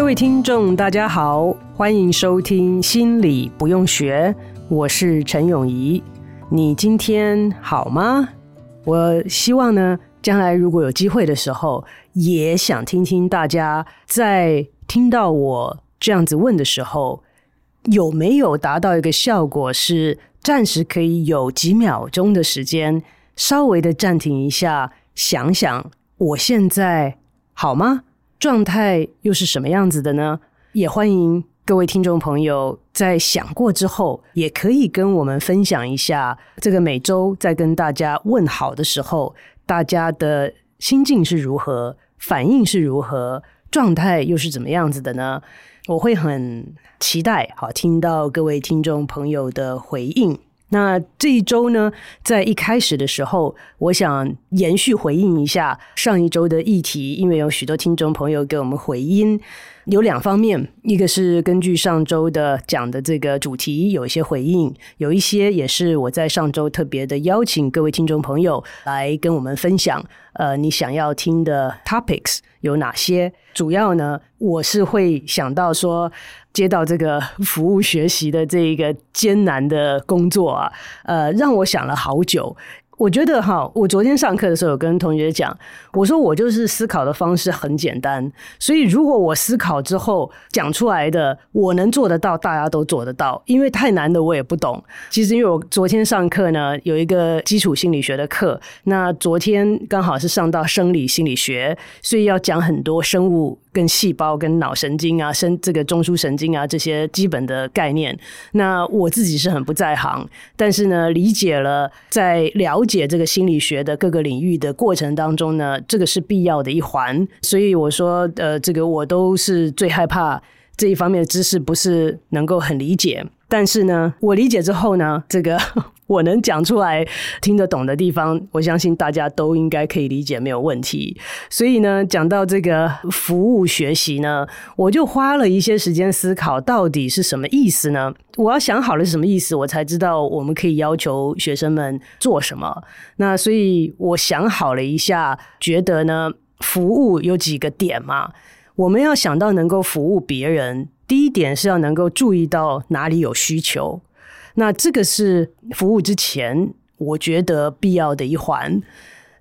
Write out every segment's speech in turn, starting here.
各位听众，大家好，欢迎收听《心理不用学》，我是陈永仪。你今天好吗？我希望呢，将来如果有机会的时候，也想听听大家在听到我这样子问的时候，有没有达到一个效果，是暂时可以有几秒钟的时间，稍微的暂停一下，想想我现在好吗？状态又是什么样子的呢？也欢迎各位听众朋友在想过之后，也可以跟我们分享一下，这个每周在跟大家问好的时候，大家的心境是如何，反应是如何，状态又是怎么样子的呢？我会很期待，好，听到各位听众朋友的回应。那这一周呢，在一开始的时候，我想延续回应一下上一周的议题，因为有许多听众朋友给我们回音。有两方面，一个是根据上周的讲的这个主题有一些回应，有一些也是我在上周特别的邀请各位听众朋友来跟我们分享。呃，你想要听的 topics 有哪些？主要呢，我是会想到说，接到这个服务学习的这一个艰难的工作啊，呃，让我想了好久。我觉得哈，我昨天上课的时候有跟同学讲，我说我就是思考的方式很简单，所以如果我思考之后讲出来的，我能做得到，大家都做得到，因为太难的我也不懂。其实因为我昨天上课呢，有一个基础心理学的课，那昨天刚好是上到生理心理学，所以要讲很多生物。跟细胞、跟脑神经啊、生这个中枢神经啊这些基本的概念，那我自己是很不在行，但是呢，理解了，在了解这个心理学的各个领域的过程当中呢，这个是必要的一环。所以我说，呃，这个我都是最害怕这一方面的知识不是能够很理解，但是呢，我理解之后呢，这个。我能讲出来听得懂的地方，我相信大家都应该可以理解，没有问题。所以呢，讲到这个服务学习呢，我就花了一些时间思考，到底是什么意思呢？我要想好了是什么意思，我才知道我们可以要求学生们做什么。那所以我想好了一下，觉得呢，服务有几个点嘛，我们要想到能够服务别人，第一点是要能够注意到哪里有需求。那这个是服务之前，我觉得必要的一环。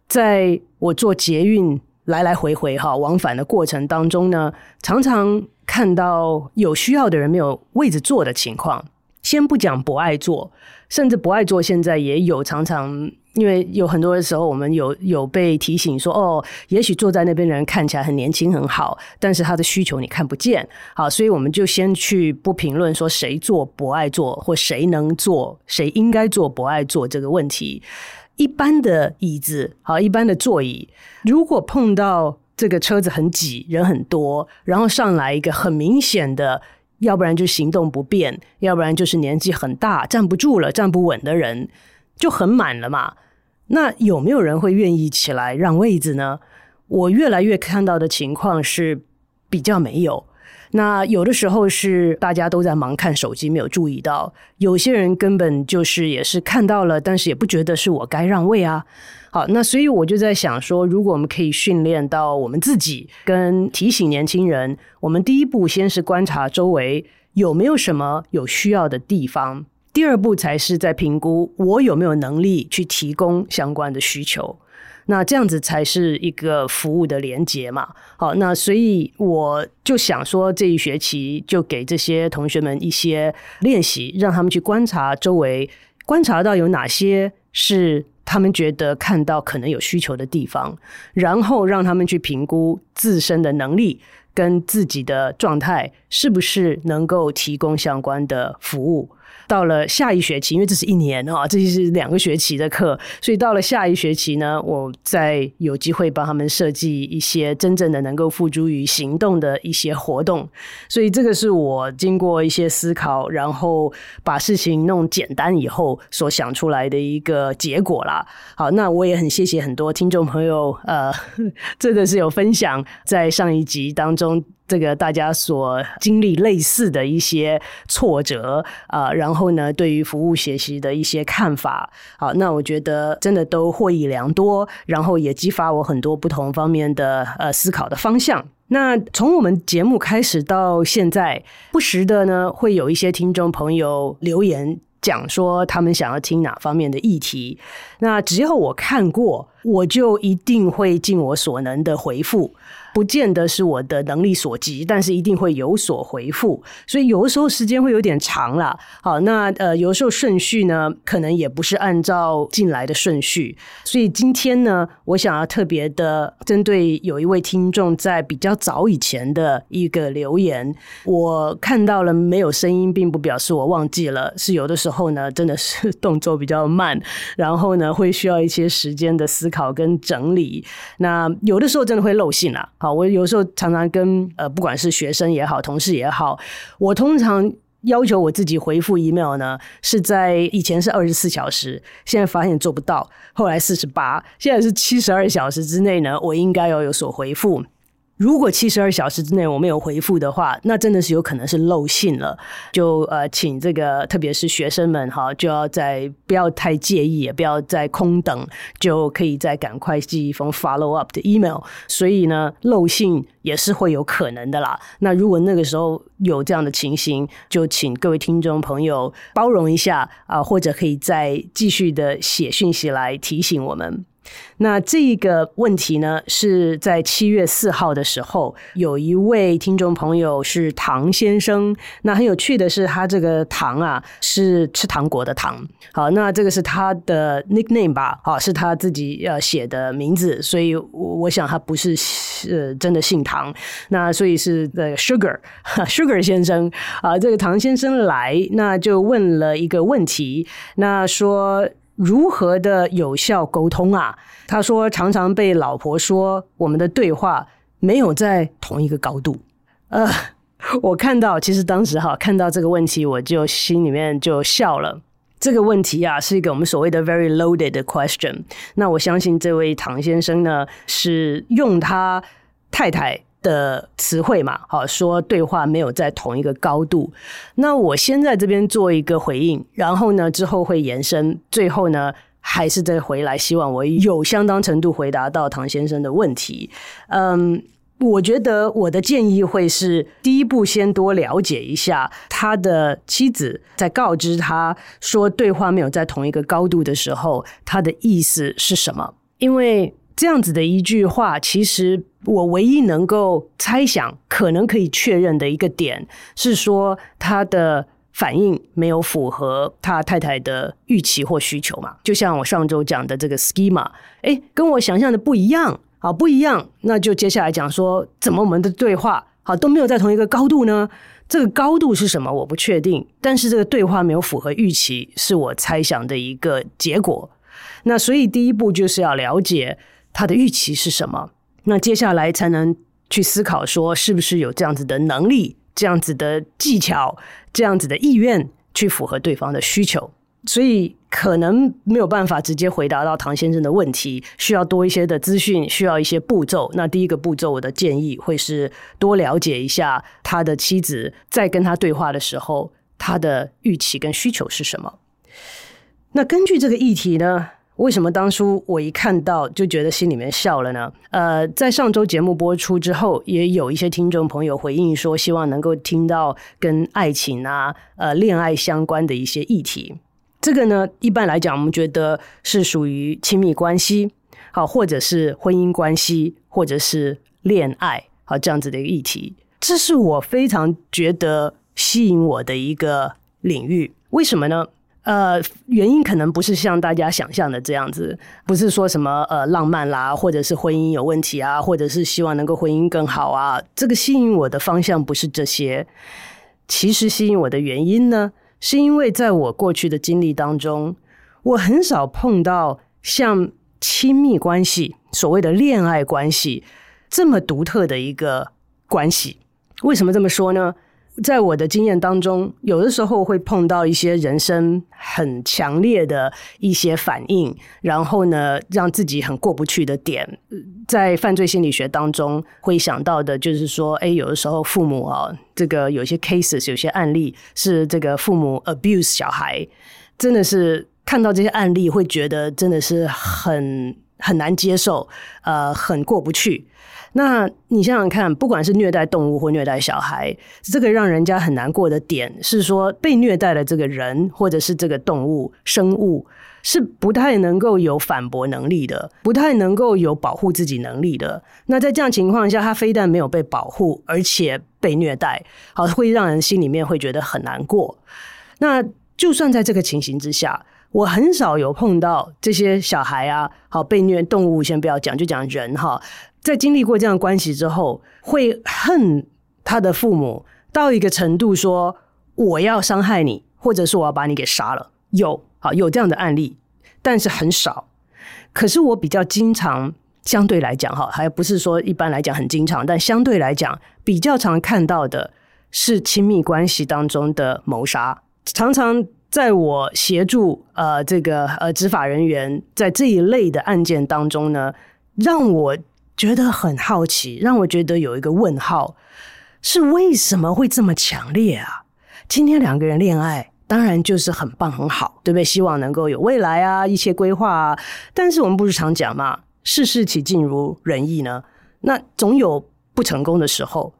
在我做捷运来来回回哈往返的过程当中呢，常常看到有需要的人没有位置坐的情况。先不讲不爱坐，甚至不爱坐，现在也有常常。因为有很多的时候，我们有有被提醒说，哦，也许坐在那边的人看起来很年轻很好，但是他的需求你看不见。好，所以我们就先去不评论说谁坐不爱坐，或谁能坐，谁应该坐不爱坐这个问题。一般的椅子，好，一般的座椅，如果碰到这个车子很挤，人很多，然后上来一个很明显的，要不然就行动不便，要不然就是年纪很大，站不住了，站不稳的人。就很满了嘛，那有没有人会愿意起来让位子呢？我越来越看到的情况是比较没有。那有的时候是大家都在忙看手机，没有注意到；有些人根本就是也是看到了，但是也不觉得是我该让位啊。好，那所以我就在想说，如果我们可以训练到我们自己跟提醒年轻人，我们第一步先是观察周围有没有什么有需要的地方。第二步才是在评估我有没有能力去提供相关的需求，那这样子才是一个服务的连接嘛。好，那所以我就想说，这一学期就给这些同学们一些练习，让他们去观察周围，观察到有哪些是他们觉得看到可能有需求的地方，然后让他们去评估自身的能力跟自己的状态是不是能够提供相关的服务。到了下一学期，因为这是一年啊，这是两个学期的课，所以到了下一学期呢，我再有机会帮他们设计一些真正的能够付诸于行动的一些活动。所以这个是我经过一些思考，然后把事情弄简单以后所想出来的一个结果啦。好，那我也很谢谢很多听众朋友，呃，真的是有分享在上一集当中。这个大家所经历类似的一些挫折啊、然后呢，对于服务学习的一些看法，好，那我觉得真的都获益良多，然后也激发我很多不同方面的呃思考的方向。那从我们节目开始到现在，不时的呢会有一些听众朋友留言讲说他们想要听哪方面的议题，那只要我看过，我就一定会尽我所能的回复。不见得是我的能力所及，但是一定会有所回复，所以有的时候时间会有点长啦。好，那呃，有的时候顺序呢，可能也不是按照进来的顺序。所以今天呢，我想要特别的针对有一位听众在比较早以前的一个留言，我看到了没有声音，并不表示我忘记了，是有的时候呢，真的是动作比较慢，然后呢，会需要一些时间的思考跟整理。那有的时候真的会漏信啊。好，我有时候常常跟呃，不管是学生也好，同事也好，我通常要求我自己回复 email 呢，是在以前是二十四小时，现在发现做不到，后来四十八，现在是七十二小时之内呢，我应该要有所回复。如果七十二小时之内我没有回复的话，那真的是有可能是漏信了。就呃，请这个特别是学生们哈，就要在不要太介意，也不要再空等，就可以再赶快寄一封 follow up 的 email。所以呢，漏信也是会有可能的啦。那如果那个时候有这样的情形，就请各位听众朋友包容一下啊，或者可以再继续的写讯息来提醒我们。那这个问题呢，是在七月四号的时候，有一位听众朋友是唐先生。那很有趣的是，他这个唐啊，是吃糖果的糖。好，那这个是他的 nickname 吧？好，是他自己呃写的名字，所以我想他不是呃真的姓唐。那所以是的 Sugar Sugar 先生啊，这个唐先生来，那就问了一个问题，那说。如何的有效沟通啊？他说常常被老婆说我们的对话没有在同一个高度。呃，我看到其实当时哈看到这个问题，我就心里面就笑了。这个问题啊是一个我们所谓的 very loaded question。那我相信这位唐先生呢是用他太太的词汇嘛，好说对话没有在同一个高度。那我先在这边做一个回应，然后呢之后会延伸，最后呢还是再回来，希望我有相当程度回答到唐先生的问题。嗯，我觉得我的建议会是第一步，先多了解一下他的妻子，在告知他说对话没有在同一个高度的时候，他的意思是什么？因为这样子的一句话，其实我唯一能够猜想，可能可以确认的一个点是说，他的反应没有符合他太太的预期或需求嘛？就像我上周讲的这个 schema，诶，跟我想象的不一样，好，不一样，那就接下来讲说，怎么我们的对话好都没有在同一个高度呢？这个高度是什么？我不确定，但是这个对话没有符合预期，是我猜想的一个结果。那所以第一步就是要了解。他的预期是什么？那接下来才能去思考说，是不是有这样子的能力、这样子的技巧、这样子的意愿去符合对方的需求。所以可能没有办法直接回答到唐先生的问题，需要多一些的资讯，需要一些步骤。那第一个步骤，我的建议会是多了解一下他的妻子在跟他对话的时候，他的预期跟需求是什么。那根据这个议题呢，为什么当初我一看到就觉得心里面笑了呢？呃，在上周节目播出之后，也有一些听众朋友回应说，希望能够听到跟爱情啊、呃恋爱相关的一些议题。这个呢，一般来讲，我们觉得是属于亲密关系，好，或者是婚姻关系，或者是恋爱，好，这样子的一个议题。这是我非常觉得吸引我的一个领域。为什么呢？呃，原因可能不是像大家想象的这样子，不是说什么呃浪漫啦，或者是婚姻有问题啊，或者是希望能够婚姻更好啊。这个吸引我的方向不是这些，其实吸引我的原因呢，是因为在我过去的经历当中，我很少碰到像亲密关系，所谓的恋爱关系这么独特的一个关系。为什么这么说呢？在我的经验当中，有的时候会碰到一些人生很强烈的一些反应，然后呢，让自己很过不去的点。在犯罪心理学当中，会想到的就是说，哎，有的时候父母啊，这个有些 cases，有些案例是这个父母 abuse 小孩，真的是看到这些案例，会觉得真的是很很难接受，呃，很过不去。那你想想看，不管是虐待动物或虐待小孩，这个让人家很难过的点是说，被虐待的这个人或者是这个动物生物是不太能够有反驳能力的，不太能够有保护自己能力的。那在这样情况下，他非但没有被保护，而且被虐待，好，会让人心里面会觉得很难过。那就算在这个情形之下，我很少有碰到这些小孩啊，好，被虐动物，先不要讲，就讲人哈。在经历过这样关系之后，会恨他的父母到一个程度，说我要伤害你，或者说我要把你给杀了。有啊有这样的案例，但是很少。可是我比较经常，相对来讲哈，还不是说一般来讲很经常，但相对来讲比较常看到的是亲密关系当中的谋杀。常常在我协助呃这个呃执法人员在这一类的案件当中呢，让我。觉得很好奇，让我觉得有一个问号，是为什么会这么强烈啊？今天两个人恋爱，当然就是很棒很好，对不对？希望能够有未来啊，一切规划啊。但是我们不是常讲嘛，事事岂尽如人意呢？那总有不成功的时候。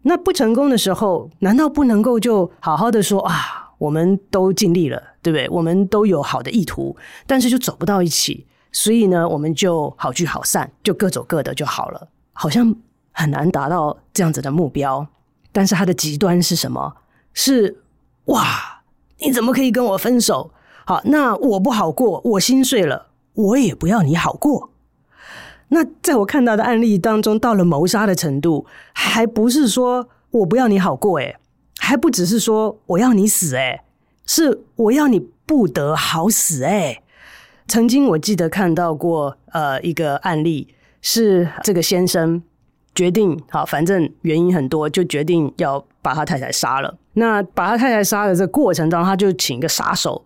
那不成功的时候，难道不能够就好好的说啊？我们都尽力了，对不对？我们都有好的意图，但是就走不到一起。所以呢，我们就好聚好散，就各走各的就好了。好像很难达到这样子的目标。但是它的极端是什么？是哇，你怎么可以跟我分手？好，那我不好过，我心碎了，我也不要你好过。那在我看到的案例当中，到了谋杀的程度，还不是说我不要你好过，诶，还不只是说我要你死，诶，是我要你不得好死，诶。曾经我记得看到过，呃，一个案例是这个先生决定，好，反正原因很多，就决定要把他太太杀了。那把他太太杀的这个过程当中，他就请一个杀手。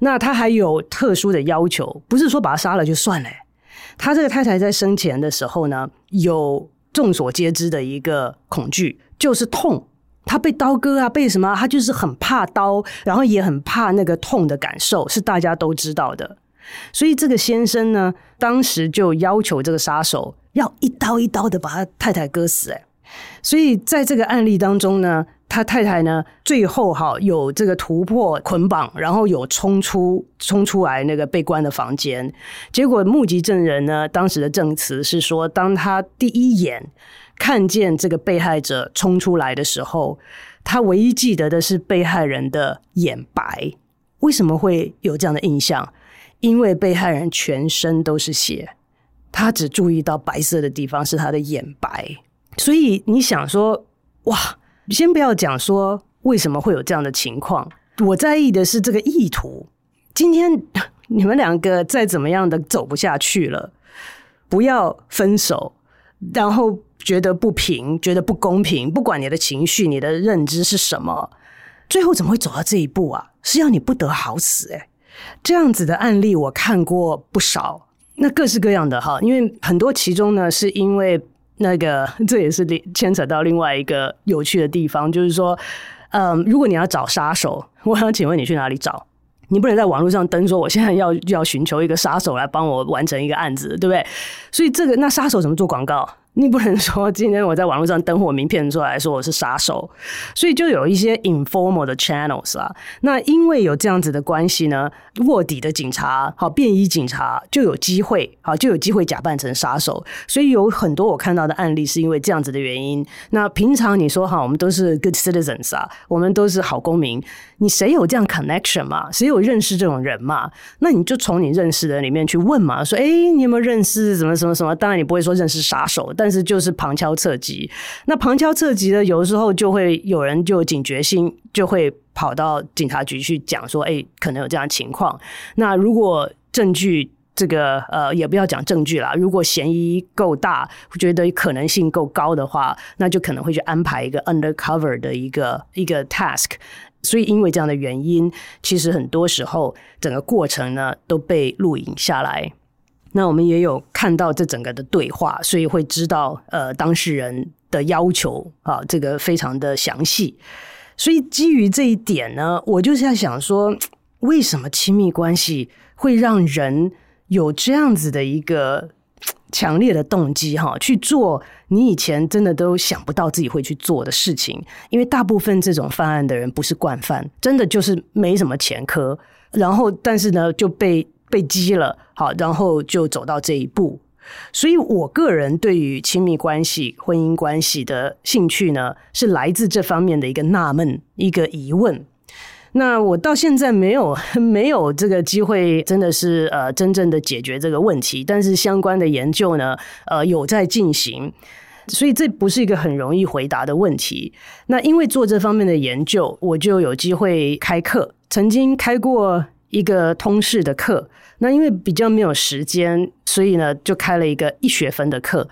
那他还有特殊的要求，不是说把他杀了就算了。他这个太太在生前的时候呢，有众所皆知的一个恐惧，就是痛。他被刀割啊，被什么？他就是很怕刀，然后也很怕那个痛的感受，是大家都知道的。所以这个先生呢，当时就要求这个杀手要一刀一刀的把他太太割死。哎，所以在这个案例当中呢，他太太呢最后哈有这个突破捆绑，然后有冲出冲出来那个被关的房间。结果目击证人呢，当时的证词是说，当他第一眼看见这个被害者冲出来的时候，他唯一记得的是被害人的眼白。为什么会有这样的印象？因为被害人全身都是血，他只注意到白色的地方是他的眼白，所以你想说，哇，先不要讲说为什么会有这样的情况，我在意的是这个意图。今天 你们两个再怎么样的走不下去了，不要分手，然后觉得不平，觉得不公平，不管你的情绪、你的认知是什么，最后怎么会走到这一步啊？是要你不得好死诶。这样子的案例我看过不少，那各式各样的哈，因为很多其中呢，是因为那个 这也是牵扯到另外一个有趣的地方，就是说，嗯，如果你要找杀手，我想请问你去哪里找？你不能在网络上登说我现在要 要寻求一个杀手来帮我完成一个案子，对不对？所以这个那杀手怎么做广告？你不能说今天我在网络上登我名片出来说我是杀手，所以就有一些 informal 的 channels 啊。那因为有这样子的关系呢，卧底的警察，好，便衣警察就有机会，好，就有机会假扮成杀手。所以有很多我看到的案例是因为这样子的原因。那平常你说哈，我们都是 good citizens 啊，我们都是好公民，你谁有这样 connection 嘛？谁有认识这种人嘛？那你就从你认识的里面去问嘛，说，哎，你有没有认识什么什么什么？当然你不会说认识杀手，但是就是旁敲侧击。那旁敲侧击的，有时候就会有人就警觉心，就会跑到警察局去讲说，哎，可能有这样情况。那如果证据这个呃，也不要讲证据啦，如果嫌疑够大，觉得可能性够高的话，那就可能会去安排一个 undercover 的一个一个 task。所以因为这样的原因，其实很多时候整个过程呢都被录影下来。那我们也有看到这整个的对话，所以会知道呃当事人的要求啊，这个非常的详细。所以基于这一点呢，我就是在想说，为什么亲密关系会让人有这样子的一个强烈的动机哈，去做你以前真的都想不到自己会去做的事情？因为大部分这种犯案的人不是惯犯，真的就是没什么前科，然后但是呢就被。被激了，好，然后就走到这一步。所以我个人对于亲密关系、婚姻关系的兴趣呢，是来自这方面的一个纳闷、一个疑问。那我到现在没有 没有这个机会，真的是呃真正的解决这个问题。但是相关的研究呢，呃有在进行，所以这不是一个很容易回答的问题。那因为做这方面的研究，我就有机会开课，曾经开过一个通识的课。那因为比较没有时间，所以呢，就开了一个一学分的课。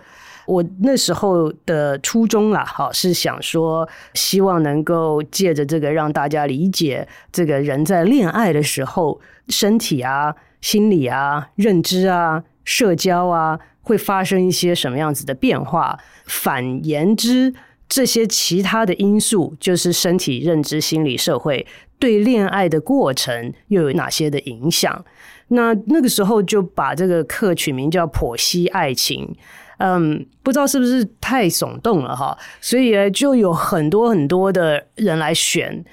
我那时候的初衷啦，好是想说，希望能够借着这个让大家理解，这个人在恋爱的时候，身体啊、心理啊、认知啊、社交啊，会发生一些什么样子的变化。反言之，这些其他的因素，就是身体、认知、心理、社会，对恋爱的过程又有哪些的影响？那那个时候就把这个课取名叫“剖析爱情”，嗯，不知道是不是太耸动了哈，所以，就有很多很多的人来选。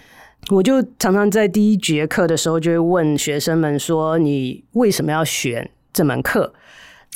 我就常常在第一节课的时候就会问学生们说：“你为什么要选这门课？”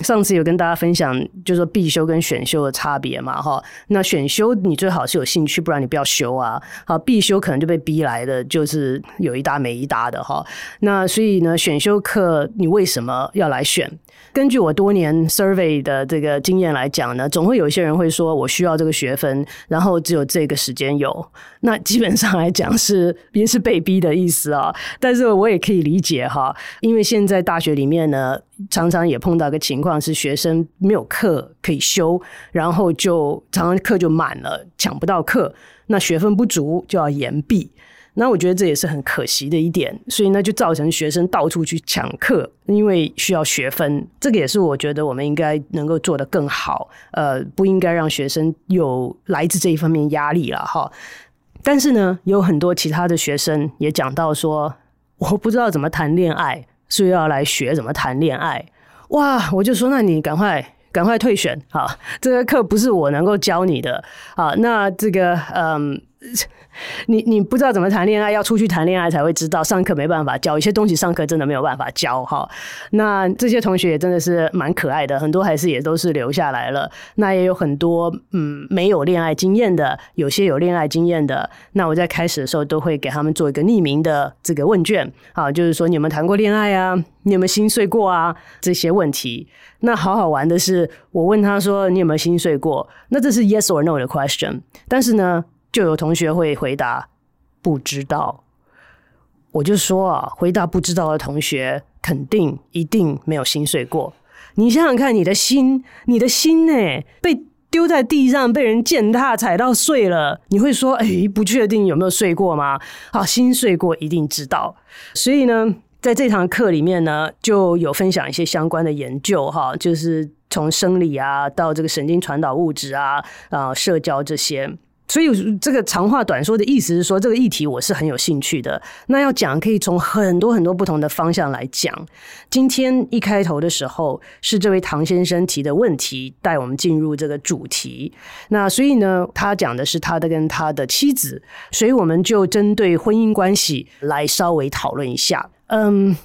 上次有跟大家分享，就是说必修跟选修的差别嘛，哈。那选修你最好是有兴趣，不然你不要修啊。好，必修可能就被逼来的，就是有一搭没一搭的哈。那所以呢，选修课你为什么要来选？根据我多年 survey 的这个经验来讲呢，总会有一些人会说，我需要这个学分，然后只有这个时间有。那基本上来讲是也是被逼的意思啊。但是我也可以理解哈，因为现在大学里面呢，常常也碰到个情况是学生没有课可以修，然后就常常课就满了，抢不到课，那学分不足就要延毕。那我觉得这也是很可惜的一点，所以呢，就造成学生到处去抢课，因为需要学分。这个也是我觉得我们应该能够做得更好，呃，不应该让学生有来自这一方面压力了哈。但是呢，有很多其他的学生也讲到说，我不知道怎么谈恋爱，所以要来学怎么谈恋爱。哇，我就说，那你赶快赶快退选哈，这个课不是我能够教你的啊。那这个嗯。你你不知道怎么谈恋爱，要出去谈恋爱才会知道。上课没办法教，有些东西上课真的没有办法教哈。那这些同学也真的是蛮可爱的，很多还是也都是留下来了。那也有很多嗯没有恋爱经验的，有些有恋爱经验的。那我在开始的时候都会给他们做一个匿名的这个问卷啊，就是说你们谈过恋爱啊？你有没有心碎过啊？这些问题。那好好玩的是，我问他说你有没有心碎过？那这是 yes or no 的 question，但是呢。就有同学会回答不知道，我就说啊，回答不知道的同学肯定一定没有心碎过。你想想看，你的心，你的心呢，被丢在地上，被人践踏踩到碎了，你会说，哎，不确定有没有碎过吗？啊，心碎过一定知道。所以呢，在这堂课里面呢，就有分享一些相关的研究哈，就是从生理啊到这个神经传导物质啊啊社交这些。所以这个长话短说的意思是说，这个议题我是很有兴趣的。那要讲，可以从很多很多不同的方向来讲。今天一开头的时候，是这位唐先生提的问题，带我们进入这个主题。那所以呢，他讲的是他的跟他的妻子，所以我们就针对婚姻关系来稍微讨论一下。嗯，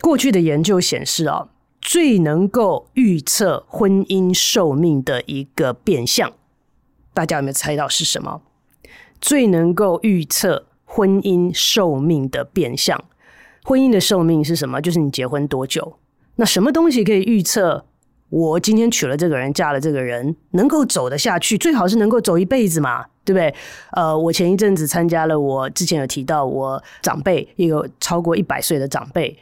过去的研究显示啊，最能够预测婚姻寿命的一个变相。大家有没有猜到是什么？最能够预测婚姻寿命的变相？婚姻的寿命是什么？就是你结婚多久？那什么东西可以预测？我今天娶了这个人，嫁了这个人，能够走得下去？最好是能够走一辈子嘛，对不对？呃，我前一阵子参加了，我之前有提到，我长辈一个超过一百岁的长辈，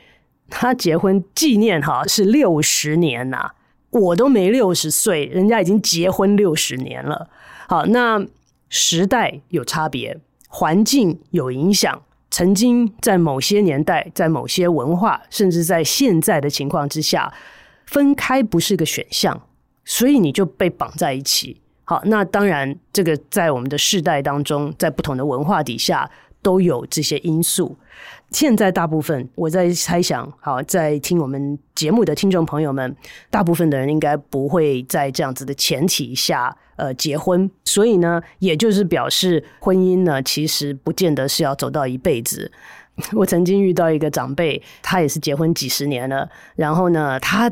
他结婚纪念哈是六十年呐、我都没六十岁，人家已经结婚六十年了。好，那时代有差别，环境有影响。曾经在某些年代，在某些文化，甚至在现在的情况之下，分开不是个选项，所以你就被绑在一起。好，那当然，这个在我们的世代当中，在不同的文化底下，都有这些因素。现在大部分我在猜想，好，在听我们节目的听众朋友们，大部分的人应该不会在这样子的前提下，呃，结婚。所以呢，也就是表示婚姻呢，其实不见得是要走到一辈子。我曾经遇到一个长辈，他也是结婚几十年了，然后呢，他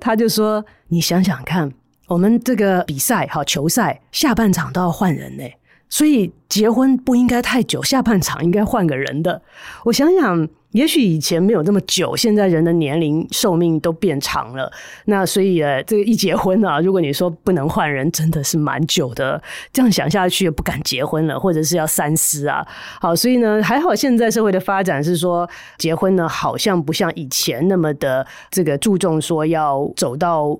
他就说：“你想想看，我们这个比赛，好，球赛下半场都要换人呢。”所以结婚不应该太久，下半场应该换个人的。我想想，也许以前没有这么久，现在人的年龄寿命都变长了。那所以呃，这个一结婚啊，如果你说不能换人，真的是蛮久的。这样想下去也不敢结婚了，或者是要三思啊。好，所以呢，还好现在社会的发展是说，结婚呢好像不像以前那么的这个注重说要走到。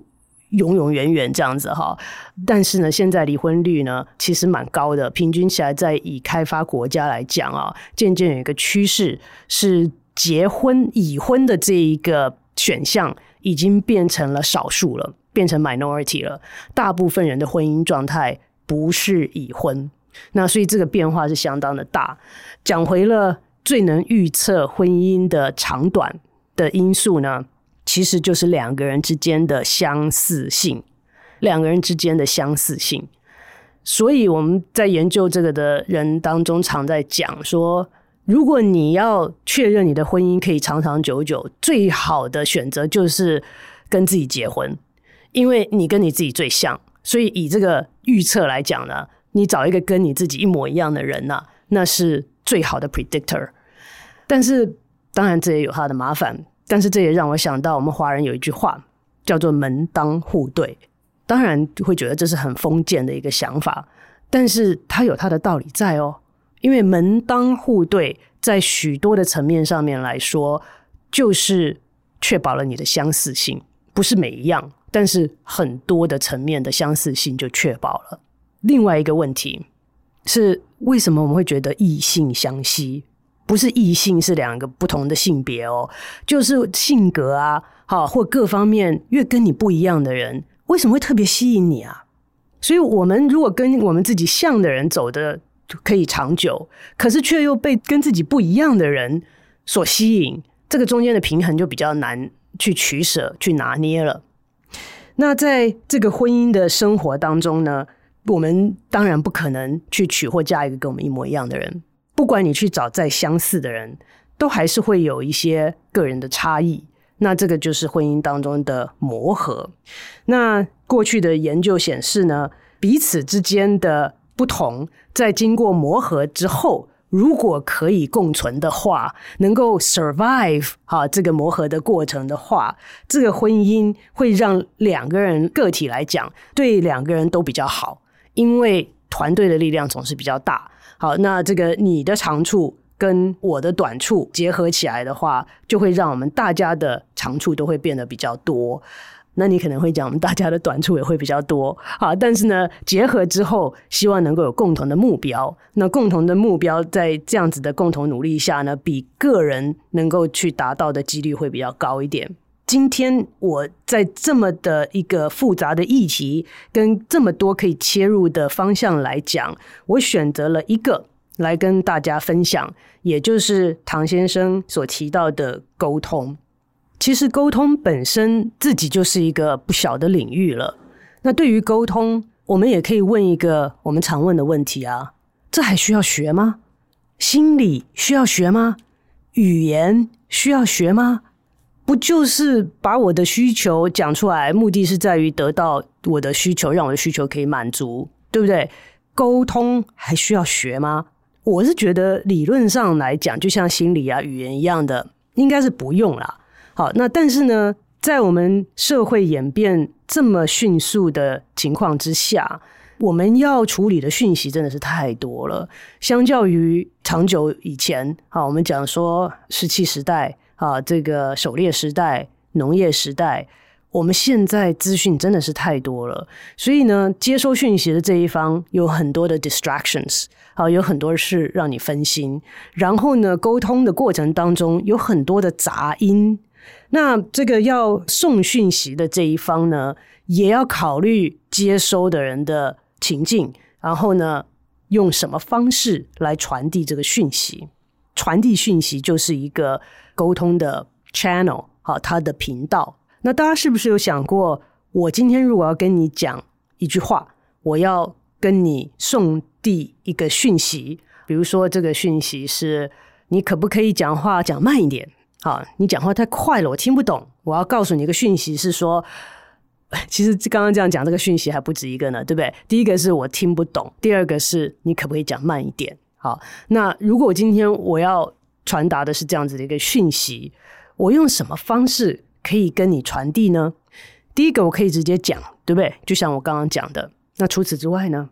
永永远远这样子哈，但是呢，现在离婚率呢其实蛮高的，平均起来在以开发国家来讲啊，渐渐有一个趋势是结婚已婚的这一个选项已经变成了少数了，变成 minority 了。大部分人的婚姻状态不是已婚，那所以这个变化是相当的大。讲回了最能预测婚姻的长短的因素呢，其实就是两个人之间的相似性，两个人之间的相似性。所以我们在研究这个的人当中，常在讲说，如果你要确认你的婚姻可以长长久久，最好的选择就是跟自己结婚，因为你跟你自己最像。所以以这个预测来讲呢，你找一个跟你自己一模一样的人呢，那是最好的 predictor。但是当然这也有它的麻烦。但是这也让我想到，我们华人有一句话叫做“门当户对”，当然会觉得这是很封建的一个想法，但是它有它的道理在哦。因为门当户对，在许多的层面上面来说，就是确保了你的相似性，不是每一样，但是很多的层面的相似性就确保了。另外一个问题是，为什么我们会觉得异性相吸？不是异性，是两个不同的性别哦，就是性格啊，好或各方面越跟你不一样的人，为什么会特别吸引你啊？所以，我们如果跟我们自己像的人走的可以长久，可是却又被跟自己不一样的人所吸引，这个中间的平衡就比较难去取舍、去拿捏了。那在这个婚姻的生活当中呢，我们当然不可能去娶或嫁一个跟我们一模一样的人。不管你去找再相似的人，都还是会有一些个人的差异。那这个就是婚姻当中的磨合。那过去的研究显示呢，彼此之间的不同，在经过磨合之后，如果可以共存的话，能够 survive 哈这个磨合的过程的话，这个婚姻会让两个人个体来讲，对两个人都比较好，因为团队的力量总是比较大。好，那这个你的长处跟我的短处结合起来的话，就会让我们大家的长处都会变得比较多。那你可能会讲，我们大家的短处也会比较多。好，但是呢，结合之后，希望能够有共同的目标。那共同的目标在这样子的共同努力下呢，比个人能够去达到的几率会比较高一点。今天我在这么的一个复杂的议题，跟这么多可以切入的方向来讲，我选择了一个来跟大家分享，也就是唐先生所提到的沟通。其实沟通本身自己就是一个不小的领域了。那对于沟通，我们也可以问一个我们常问的问题啊：这还需要学吗？心理需要学吗？语言需要学吗？不就是把我的需求讲出来，目的是在于得到我的需求，让我的需求可以满足，对不对？沟通还需要学吗？我是觉得理论上来讲，就像心理啊、语言一样的，应该是不用啦。好，那但是呢，在我们社会演变这么迅速的情况之下，我们要处理的讯息真的是太多了。相较于长久以前，好，我们讲说石器时代。啊，这个狩猎时代、农业时代，我们现在资讯真的是太多了，所以呢，接收讯息的这一方有很多的 distractions，啊，有很多事让你分心。然后呢，沟通的过程当中有很多的杂音。那这个要送讯息的这一方呢，也要考虑接收的人的情境，然后呢，用什么方式来传递这个讯息？传递讯息就是一个。沟通的 channel，好，它的频道。那大家是不是有想过，我今天如果要跟你讲一句话，我要跟你送递一个讯息，比如说这个讯息是，你可不可以讲话讲慢一点？好，你讲话太快了，我听不懂。我要告诉你一个讯息是说，其实刚刚这样讲，这个讯息还不止一个呢，对不对？第一个是我听不懂，第二个是你可不可以讲慢一点？好，那如果今天我要。传达的是这样子的一个讯息，我用什么方式可以跟你传递呢？第一个，我可以直接讲，对不对？就像我刚刚讲的。那除此之外呢？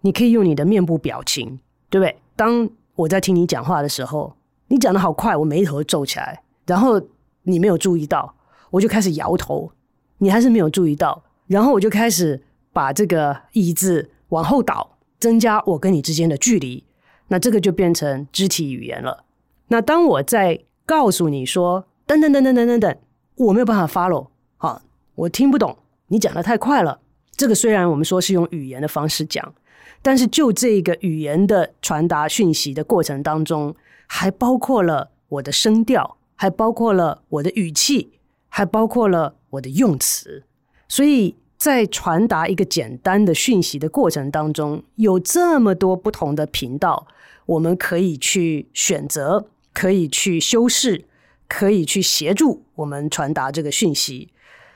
你可以用你的面部表情，对不对？当我在听你讲话的时候，你讲得好快，我眉头皱起来，然后你没有注意到，我就开始摇头，你还是没有注意到，然后我就开始把这个椅子往后倒，增加我跟你之间的距离。那这个就变成肢体语言了。那当我在告诉你说等等等等等等等，我没有办法 follow，好，我听不懂，你讲得太快了。这个虽然我们说是用语言的方式讲，但是就这个语言的传达讯息的过程当中，还包括了我的声调，还包括了我的语气，还包括了我的用词，所以。在传达一个简单的讯息的过程当中，有这么多不同的频道，我们可以去选择，可以去修饰，可以去协助我们传达这个讯息。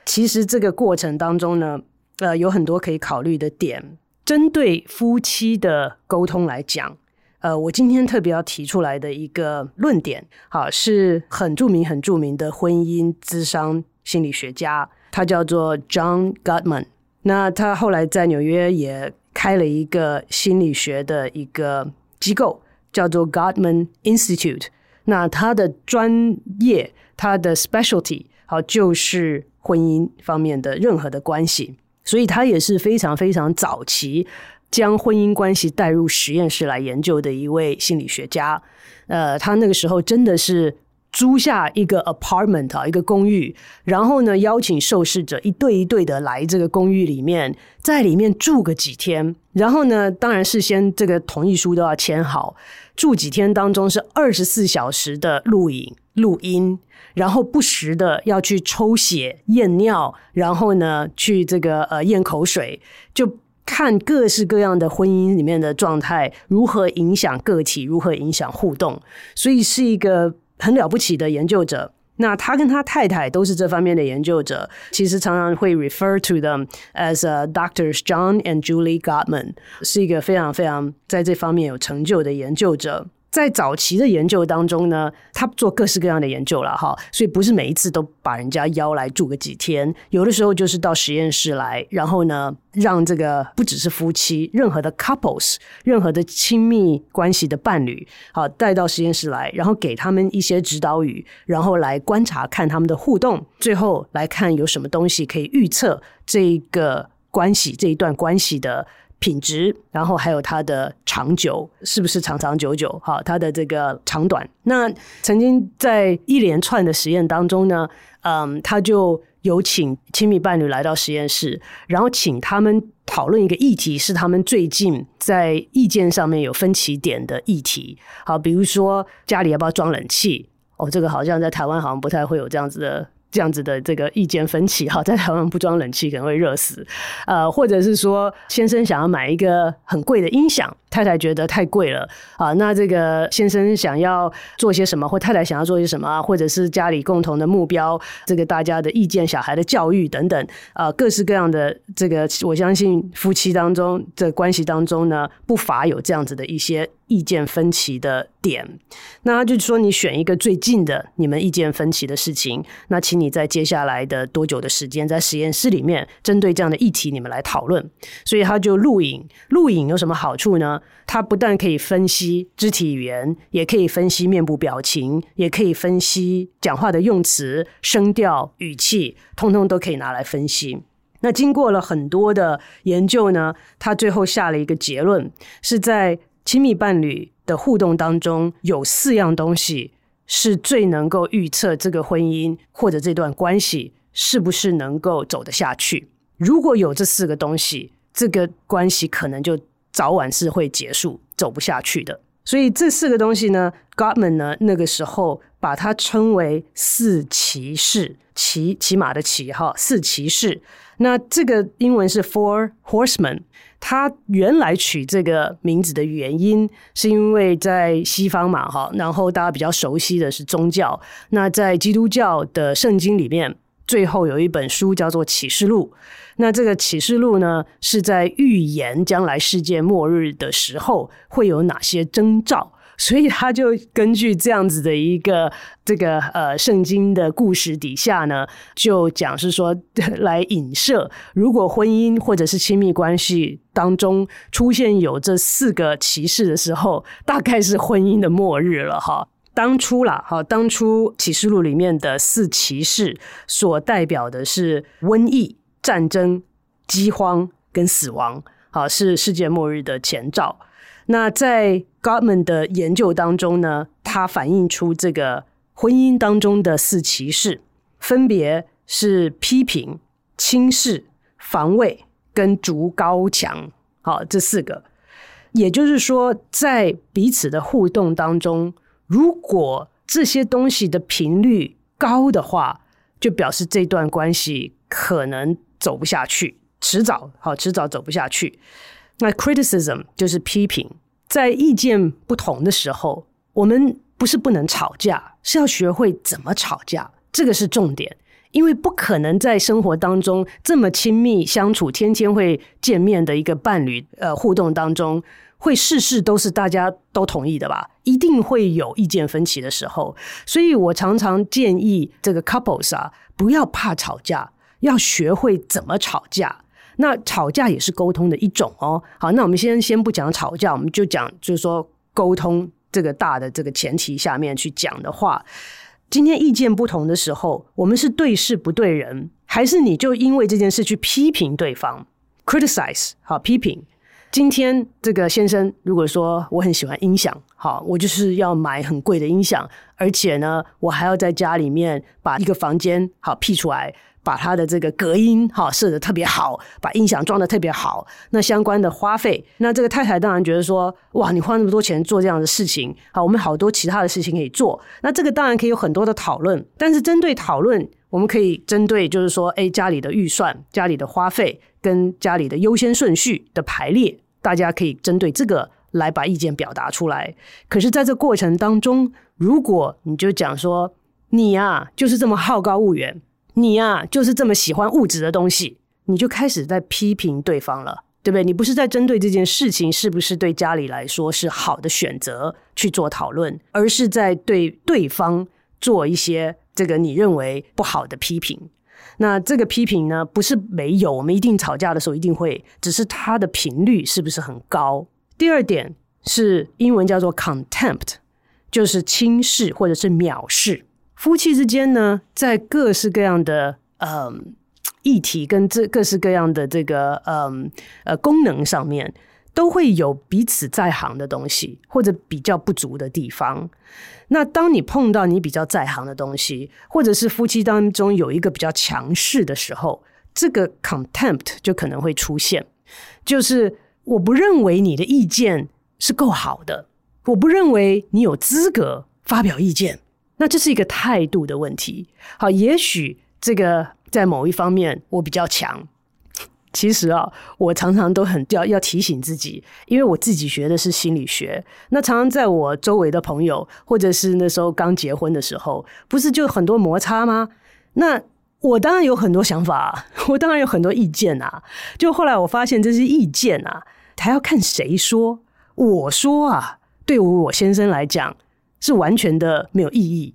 其实这个过程当中呢，呃，有很多可以考虑的点。针对夫妻的沟通来讲，呃，我今天特别要提出来的一个论点，好，是很著名、很著名的婚姻咨商心理学家。他叫做 John Gottman，那他后来在纽约也开了一个心理学的一个机构，叫做 Gottman Institute。那他的专业，他的 specialty，好，就是婚姻方面的任何的关系，所以他也是非常非常早期将婚姻关系带入实验室来研究的一位心理学家。呃，他那个时候真的是。租下一个 apartment 啊，一个公寓，然后呢，邀请受试者一对一对的来这个公寓里面，在里面住个几天，然后呢，当然事先这个同意书都要签好。住几天当中是二十四小时的录影录音，然后不时的要去抽血验尿，然后呢，去这个呃验口水，就看各式各样的婚姻里面的状态如何影响个体，如何影响互动，所以是一个。很了不起的研究者，那他跟他太太都是这方面的研究者，其实常常会 refer to them as Doctors John and Julie Gottman，是一个非常非常在这方面有成就的研究者。在早期的研究当中呢，他做各式各样的研究了哈，所以不是每一次都把人家邀来住个几天，有的时候就是到实验室来，然后呢，让这个不只是夫妻，任何的 couples，任何的亲密关系的伴侣，好带到实验室来，然后给他们一些指导语，然后来观察看他们的互动，最后来看有什么东西可以预测这个关系这一段关系的品质，然后还有它的长久，是不是长长久久？哈，它的这个长短。那曾经在一连串的实验当中呢，嗯，他就有请亲密伴侣来到实验室，然后请他们讨论一个议题，是他们最近在意见上面有分歧点的议题。好，比如说家里要不要装冷气？哦，这个好像在台湾好像不太会有这样子的。这样子的这个意见分歧哈，在台湾不装冷气可能会热死，呃，或者是说先生想要买一个很贵的音响，太太觉得太贵了啊，那这个先生想要做些什么，或太太想要做些什么，或者是家里共同的目标，这个大家的意见、小孩的教育等等，啊，各式各样的这个，我相信夫妻当中的关系当中呢，不乏有这样子的一些。意见分歧的点，那就说，你选一个最近的你们意见分歧的事情，那请你在接下来的多久的时间，在实验室里面针对这样的议题，你们来讨论。所以他就录影，录影有什么好处呢？他不但可以分析肢体语言，也可以分析面部表情，也可以分析讲话的用词、声调、语气，通通都可以拿来分析。那经过了很多的研究呢，他最后下了一个结论，是在。亲密伴侣的互动当中，有四样东西是最能够预测这个婚姻或者这段关系是不是能够走得下去。如果有这四个东西，这个关系可能就早晚是会结束，走不下去的。所以这四个东西呢，Gottman 呢那个时候把它称为四骑士，骑骑马的骑哈，四骑士。那这个英文是 Four Horsemen。他原来取这个名字的原因，是因为在西方嘛，哈，然后大家比较熟悉的是宗教。那在基督教的圣经里面，最后有一本书叫做《启示录》。那这个《启示录》呢，是在预言将来世界末日的时候会有哪些征兆。所以他就根据这样子的一个这个呃圣经的故事底下呢，就讲是说 来影射，如果婚姻或者是亲密关系当中出现有这四个骑士的时候，大概是婚姻的末日了哈。当初啦，哈，当初启示录里面的四骑士所代表的是瘟疫、战争、饥荒跟死亡，好，是世界末日的前兆。那在 Gottman 的研究当中呢，他反映出这个婚姻当中的四骑士，分别是批评、轻视、防卫跟筑高墙。好，这四个，也就是说，在彼此的互动当中，如果这些东西的频率高的话，就表示这段关系可能走不下去，迟早好，迟早走不下去。那 criticism 就是批评，在意见不同的时候，我们不是不能吵架，是要学会怎么吵架，这个是重点。因为不可能在生活当中这么亲密相处，天天会见面的一个伴侣，呃，互动当中，会事事都是大家都同意的吧？一定会有意见分歧的时候。所以我常常建议这个 couples 啊，不要怕吵架，要学会怎么吵架。那吵架也是沟通的一种哦。好，那我们先先不讲吵架，我们就讲就是说沟通这个大的这个前提下面去讲的话，今天意见不同的时候，我们是对事不对人，还是你就因为这件事去批评对方？criticize 好，批评。今天这个先生如果说我很喜欢音响，好，我就是要买很贵的音响，而且呢，我还要在家里面把一个房间好辟出来。把它的这个隔音哈设的特别好，把音响装得特别好，那相关的花费，那这个太太当然觉得说，哇，你花那么多钱做这样的事情，好，我们好多其他的事情可以做，那这个当然可以有很多的讨论，但是针对讨论，我们可以针对就是说，哎，家里的预算、家里的花费跟家里的优先顺序的排列，大家可以针对这个来把意见表达出来。可是，在这过程当中，如果你就讲说，你、啊，就是这么好高骛远。你呀、就是这么喜欢物质的东西，你就开始在批评对方了，对不对？你不是在针对这件事情是不是对家里来说是好的选择去做讨论，而是在对对方做一些这个你认为不好的批评。那这个批评呢，不是没有，我们一定吵架的时候一定会，只是它的频率是不是很高？第二点是英文叫做 contempt，就是轻视或者是藐视。夫妻之间呢，在各式各样的嗯议题跟这各式各样的这个嗯呃功能上面，都会有彼此在行的东西，或者比较不足的地方。那当你碰到你比较在行的东西，或者是夫妻当中有一个比较强势的时候，这个 contempt 就可能会出现。就是我不认为你的意见是够好的，我不认为你有资格发表意见。那这是一个态度的问题。好，也许这个在某一方面我比较强。其实啊，我常常都很要要提醒自己，因为我自己学的是心理学。那常常在我周围的朋友，或者是那时候刚结婚的时候，不是就很多摩擦吗？那我当然有很多想法，我当然有很多意见啊。就后来我发现这些意见啊，还要看谁说。我说啊，对我我先生来讲是完全的没有意义，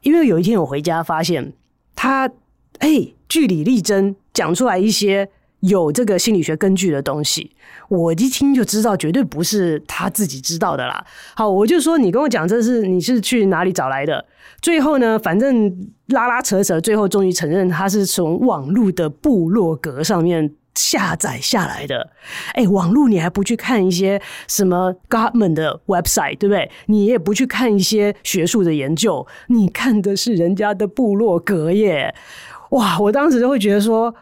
因为有一天我回家发现他哎据理力争讲出来一些。有这个心理学根据的东西，我一听就知道绝对不是他自己知道的啦。好，我就说你跟我讲这是你是去哪里找来的？最后呢，反正拉拉扯扯，最后终于承认他是从网络的部落格上面下载下来的。哎，网络你还不去看一些什么 government 的 website，对不对？你也不去看一些学术的研究，你看的是人家的部落格耶。哇，我当时就会觉得说。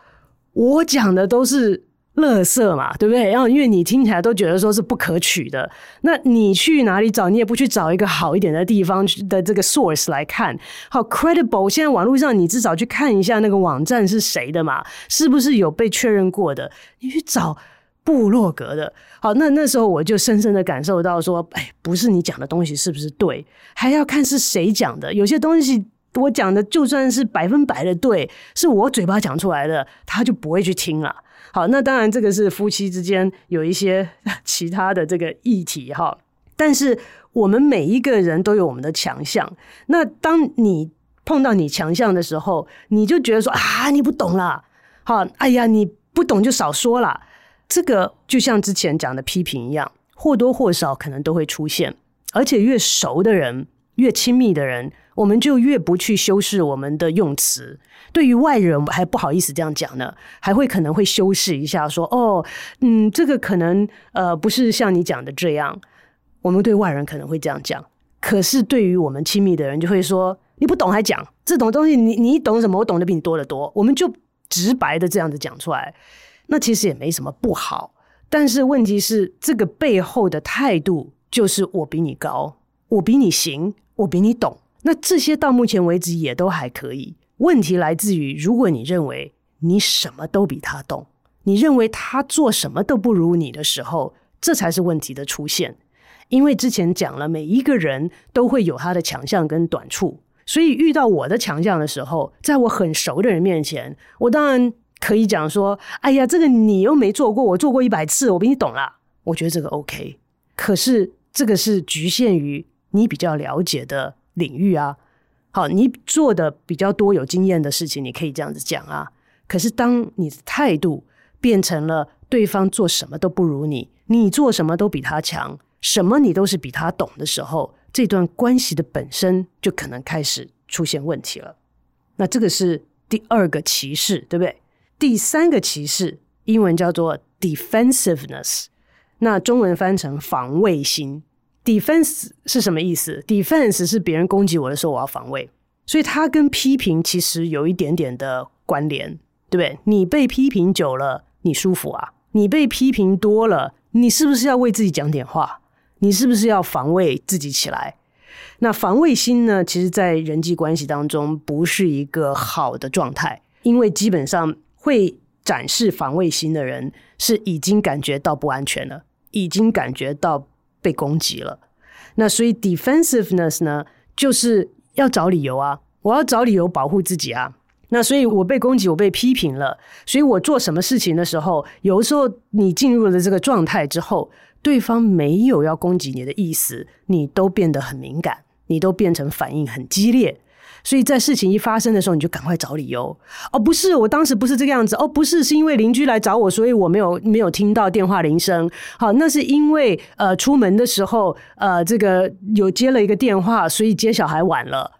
我讲的都是垃圾嘛，对不对？然后因为你听起来都觉得说是不可取的，那你去哪里找？你也不去找一个好一点的地方的这个 source 来看，好 credible。现在网络上你至少去看一下那个网站是谁的嘛，是不是有被确认过的？你去找部落格的。好，那那时候我就深深的感受到说，哎，不是你讲的东西是不是对，还要看是谁讲的。有些东西。我讲的就算是百分百的对，是我嘴巴讲出来的，他就不会去听了。好，那当然这个是夫妻之间有一些 其他的这个议题哈。但是我们每一个人都有我们的强项。那当你碰到你强项的时候，你就觉得说啊，你不懂啦。好，哎呀，你不懂就少说啦。这个就像之前讲的批评一样，或多或少可能都会出现，而且越熟的人，越亲密的人。我们就越不去修饰我们的用词，对于外人还不好意思这样讲呢，还会可能会修饰一下，说哦，嗯，这个可能呃不是像你讲的这样。我们对外人可能会这样讲，可是对于我们亲密的人，就会说你不懂还讲这种东西，你你懂什么？我懂得比你多得多。我们就直白的这样子讲出来，那其实也没什么不好。但是问题是，这个背后的态度就是我比你高，我比你行，我比你懂。那这些到目前为止也都还可以。问题来自于，如果你认为你什么都比他懂，你认为他做什么都不如你的时候，这才是问题的出现。因为之前讲了，每一个人都会有他的强项跟短处，所以遇到我的强项的时候，在我很熟的人面前，我当然可以讲说：“哎呀，这个你又没做过，我做过一百次，我比你懂啦。”我觉得这个 OK。可是这个是局限于你比较了解的。领域啊，好，你做的比较多有经验的事情，你可以这样子讲啊。可是当你的态度变成了对方做什么都不如你，你做什么都比他强，什么你都是比他懂的时候，这段关系的本身就可能开始出现问题了。那这个是第二个歧视，对不对？第三个歧视，英文叫做 defensiveness，那中文翻成防卫心。Defense 是什么意思？Defense 是别人攻击我的时候，我要防卫，所以它跟批评其实有一点点的关联，对不对？你被批评久了，你舒服啊？你被批评多了，你是不是要为自己讲点话？你是不是要防卫自己起来？那防卫心呢？其实，在人际关系当中，不是一个好的状态，因为基本上会展示防卫心的人，是已经感觉到不安全了，已经感觉到。被攻击了，那所以 defensiveness 呢，就是要找理由啊，我要找理由保护自己啊。那所以我被攻击，我被批评了，所以我做什么事情的时候，有时候你进入了这个状态之后，对方没有要攻击你的意思，你都变得很敏感，你都变成反应很激烈。所以在事情一发生的时候，你就赶快找理由。哦，不是，我当时不是这个样子。哦，不是，是因为邻居来找我，所以我没有没有听到电话铃声。好，那是因为呃，出门的时候呃，这个有接了一个电话，所以接小孩晚了。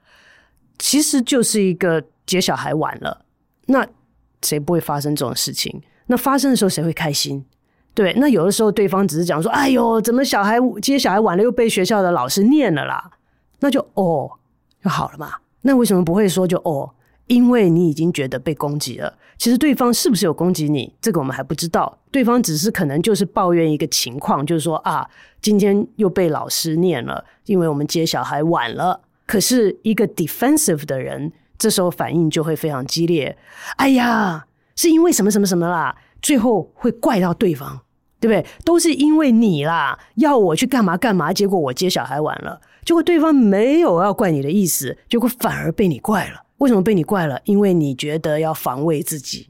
其实就是一个接小孩晚了。那谁不会发生这种事情？那发生的时候谁会开心？对，那有的时候对方只是讲说：“哎呦，怎么小孩接小孩晚了又被学校的老师念了啦？”那就哦就好了嘛。那为什么不会说就哦？因为你已经觉得被攻击了。其实对方是不是有攻击你，这个我们还不知道。对方只是可能就是抱怨一个情况，就是说啊，今天又被老师念了，因为我们接小孩晚了。可是一个 defensive 的人，这时候反应就会非常激烈。哎呀，是因为什么什么什么啦？最后会怪到对方。对不对？都是因为你啦，要我去干嘛干嘛，结果我接小孩晚了，结果对方没有要怪你的意思，结果反而被你怪了。为什么被你怪了？因为你觉得要防卫自己。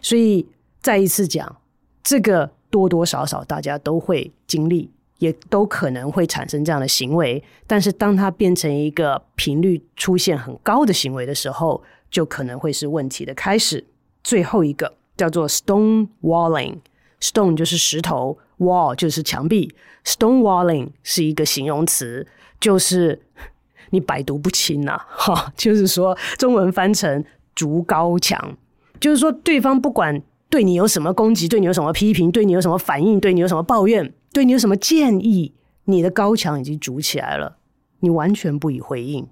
所以再一次讲，这个多多少少大家都会经历，也都可能会产生这样的行为。但是当它变成一个频率出现很高的行为的时候，就可能会是问题的开始。最后一个叫做 stonewalling。Stone 就是石头，wall 就是墙壁，stonewalling 是一个形容词，就是 你百毒不侵呐，哈，就是说中文翻成筑高墙，就是说对方不管对你有什么攻击，对你有什么批评，对你有什么反应，对你有什么抱怨，对你有什么建议，你的高墙已经筑起来了，你完全不予回应，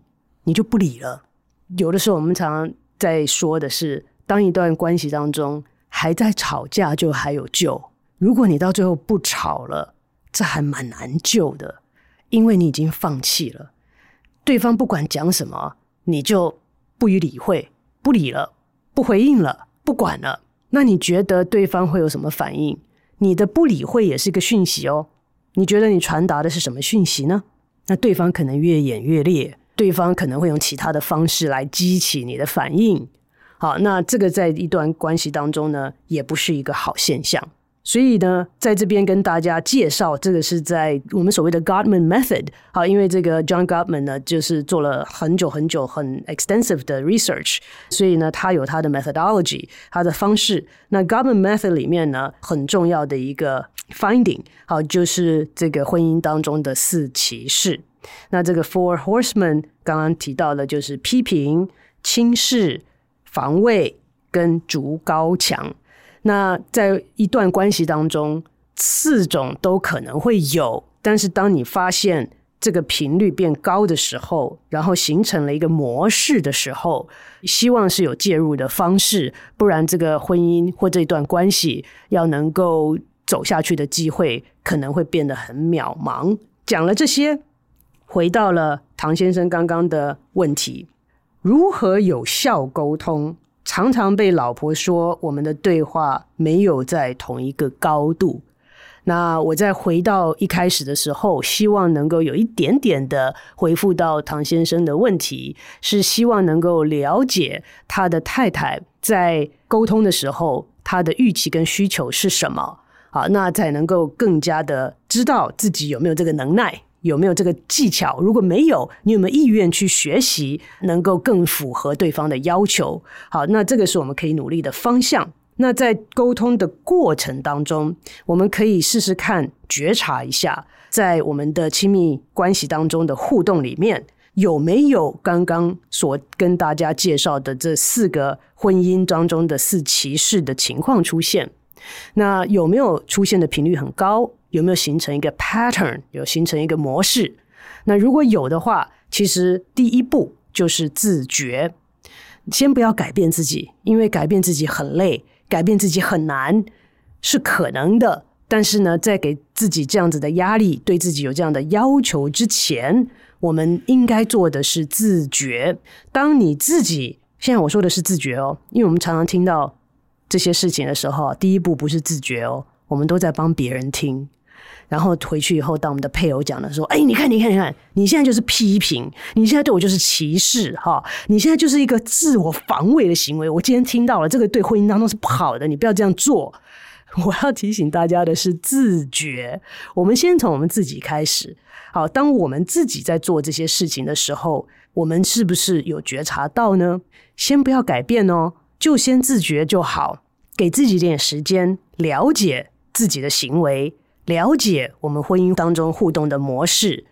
你就不理了。有的时候我们常常在说的是，当一段关系当中。还在吵架就还有救，如果你到最后不吵了，这还蛮难救的，因为你已经放弃了。对方不管讲什么，你就不予理会，不理了，不回应了，不管了。那你觉得对方会有什么反应？你的不理会也是个讯息哦。你觉得你传达的是什么讯息呢？那对方可能越演越烈，对方可能会用其他的方式来激起你的反应。好，那这个在一段关系当中呢，也不是一个好现象。所以呢，在这边跟大家介绍，这个是在我们所谓的 Gottman Method。好，因为这个 John Gottman 呢，就是做了很久很久很 extensive 的 research，所以呢，他有他的 methodology，他的方式。那 Gottman Method 里面呢，很重要的一个 finding，好，就是这个婚姻当中的四骑士。那这个 Four Horsemen 刚刚提到的，就是批评、轻视。防卫跟筑高墙，那在一段关系当中，四种都可能会有。但是当你发现这个频率变高的时候，然后形成了一个模式的时候，希望是有介入的方式，不然这个婚姻或这段关系要能够走下去的机会可能会变得很渺茫。讲了这些，回到了唐先生刚刚的问题。如何有效沟通？常常被老婆说我们的对话没有在同一个高度。那我再回到一开始的时候，希望能够有一点点的回复到唐先生的问题，是希望能够了解他的太太在沟通的时候，他的预期跟需求是什么。好，那才能够更加的知道自己有没有这个能耐。有没有这个技巧？如果没有，你有没有意愿去学习，能够更符合对方的要求？好，那这个是我们可以努力的方向。那在沟通的过程当中，我们可以试试看觉察一下，在我们的亲密关系当中的互动里面，有没有刚刚所跟大家介绍的这四个婚姻当中的四骑士的情况出现？那有没有出现的频率很高？有没有形成一个 pattern？有形成一个模式？那如果有的话，其实第一步就是自觉。先不要改变自己，因为改变自己很累，改变自己很难，是可能的。但是呢，在给自己这样子的压力，对自己有这样的要求之前，我们应该做的是自觉。当你自己，现在我说的是自觉哦，因为我们常常听到这些事情的时候，第一步不是自觉哦，我们都在帮别人听。然后回去以后，当我们的配偶讲的说：“哎，你看，你看，你看，你现在就是批评，你现在对我就是歧视，哈，你现在就是一个自我防卫的行为。我今天听到了，这个对婚姻当中是不好的，你不要这样做。我要提醒大家的是自觉，我们先从我们自己开始。好，当我们自己在做这些事情的时候，我们是不是有觉察到呢？先不要改变哦，就先自觉就好，给自己一点时间，了解自己的行为。”了解我们婚姻当中互动的模式，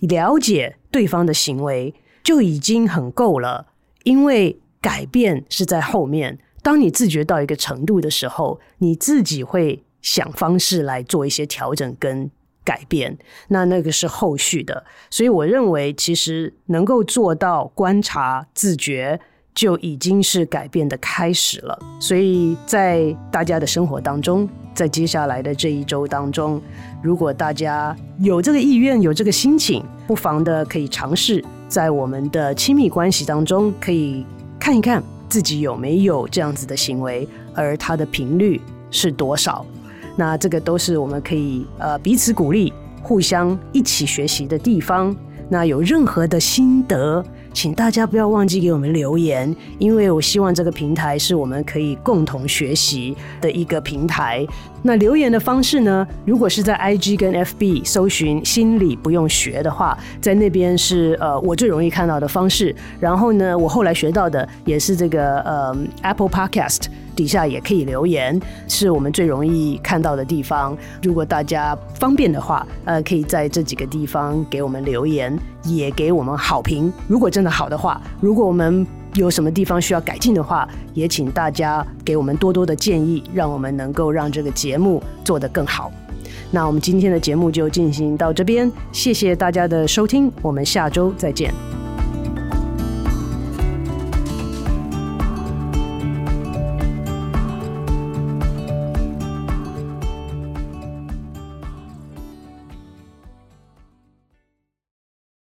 了解对方的行为就已经很够了。因为改变是在后面，当你自觉到一个程度的时候，你自己会想方式来做一些调整跟改变。那那个是后续的，所以我认为其实能够做到观察、自觉。就已经是改变的开始了，所以在大家的生活当中，在接下来的这一周当中，如果大家有这个意愿、有这个心情，不妨的可以尝试在我们的亲密关系当中，可以看一看自己有没有这样子的行为，而它的频率是多少。那这个都是我们可以呃彼此鼓励、互相一起学习的地方。那有任何的心得，请大家不要忘记给我们留言，因为我希望这个平台是我们可以共同学习的一个平台。那留言的方式呢？如果是在 IG 跟 FB 搜寻“心理不用学”的话，在那边是呃我最容易看到的方式。然后呢，我后来学到的也是这个呃 Apple Podcast 底下也可以留言，是我们最容易看到的地方。如果大家方便的话，呃，可以在这几个地方给我们留言，也给我们好评。如果真的好的话，如果我们有什么地方需要改进的话，也请大家给我们多多的建议，让我们能够让这个节目做得更好。那我们今天的节目就进行到这边，谢谢大家的收听，我们下周再见。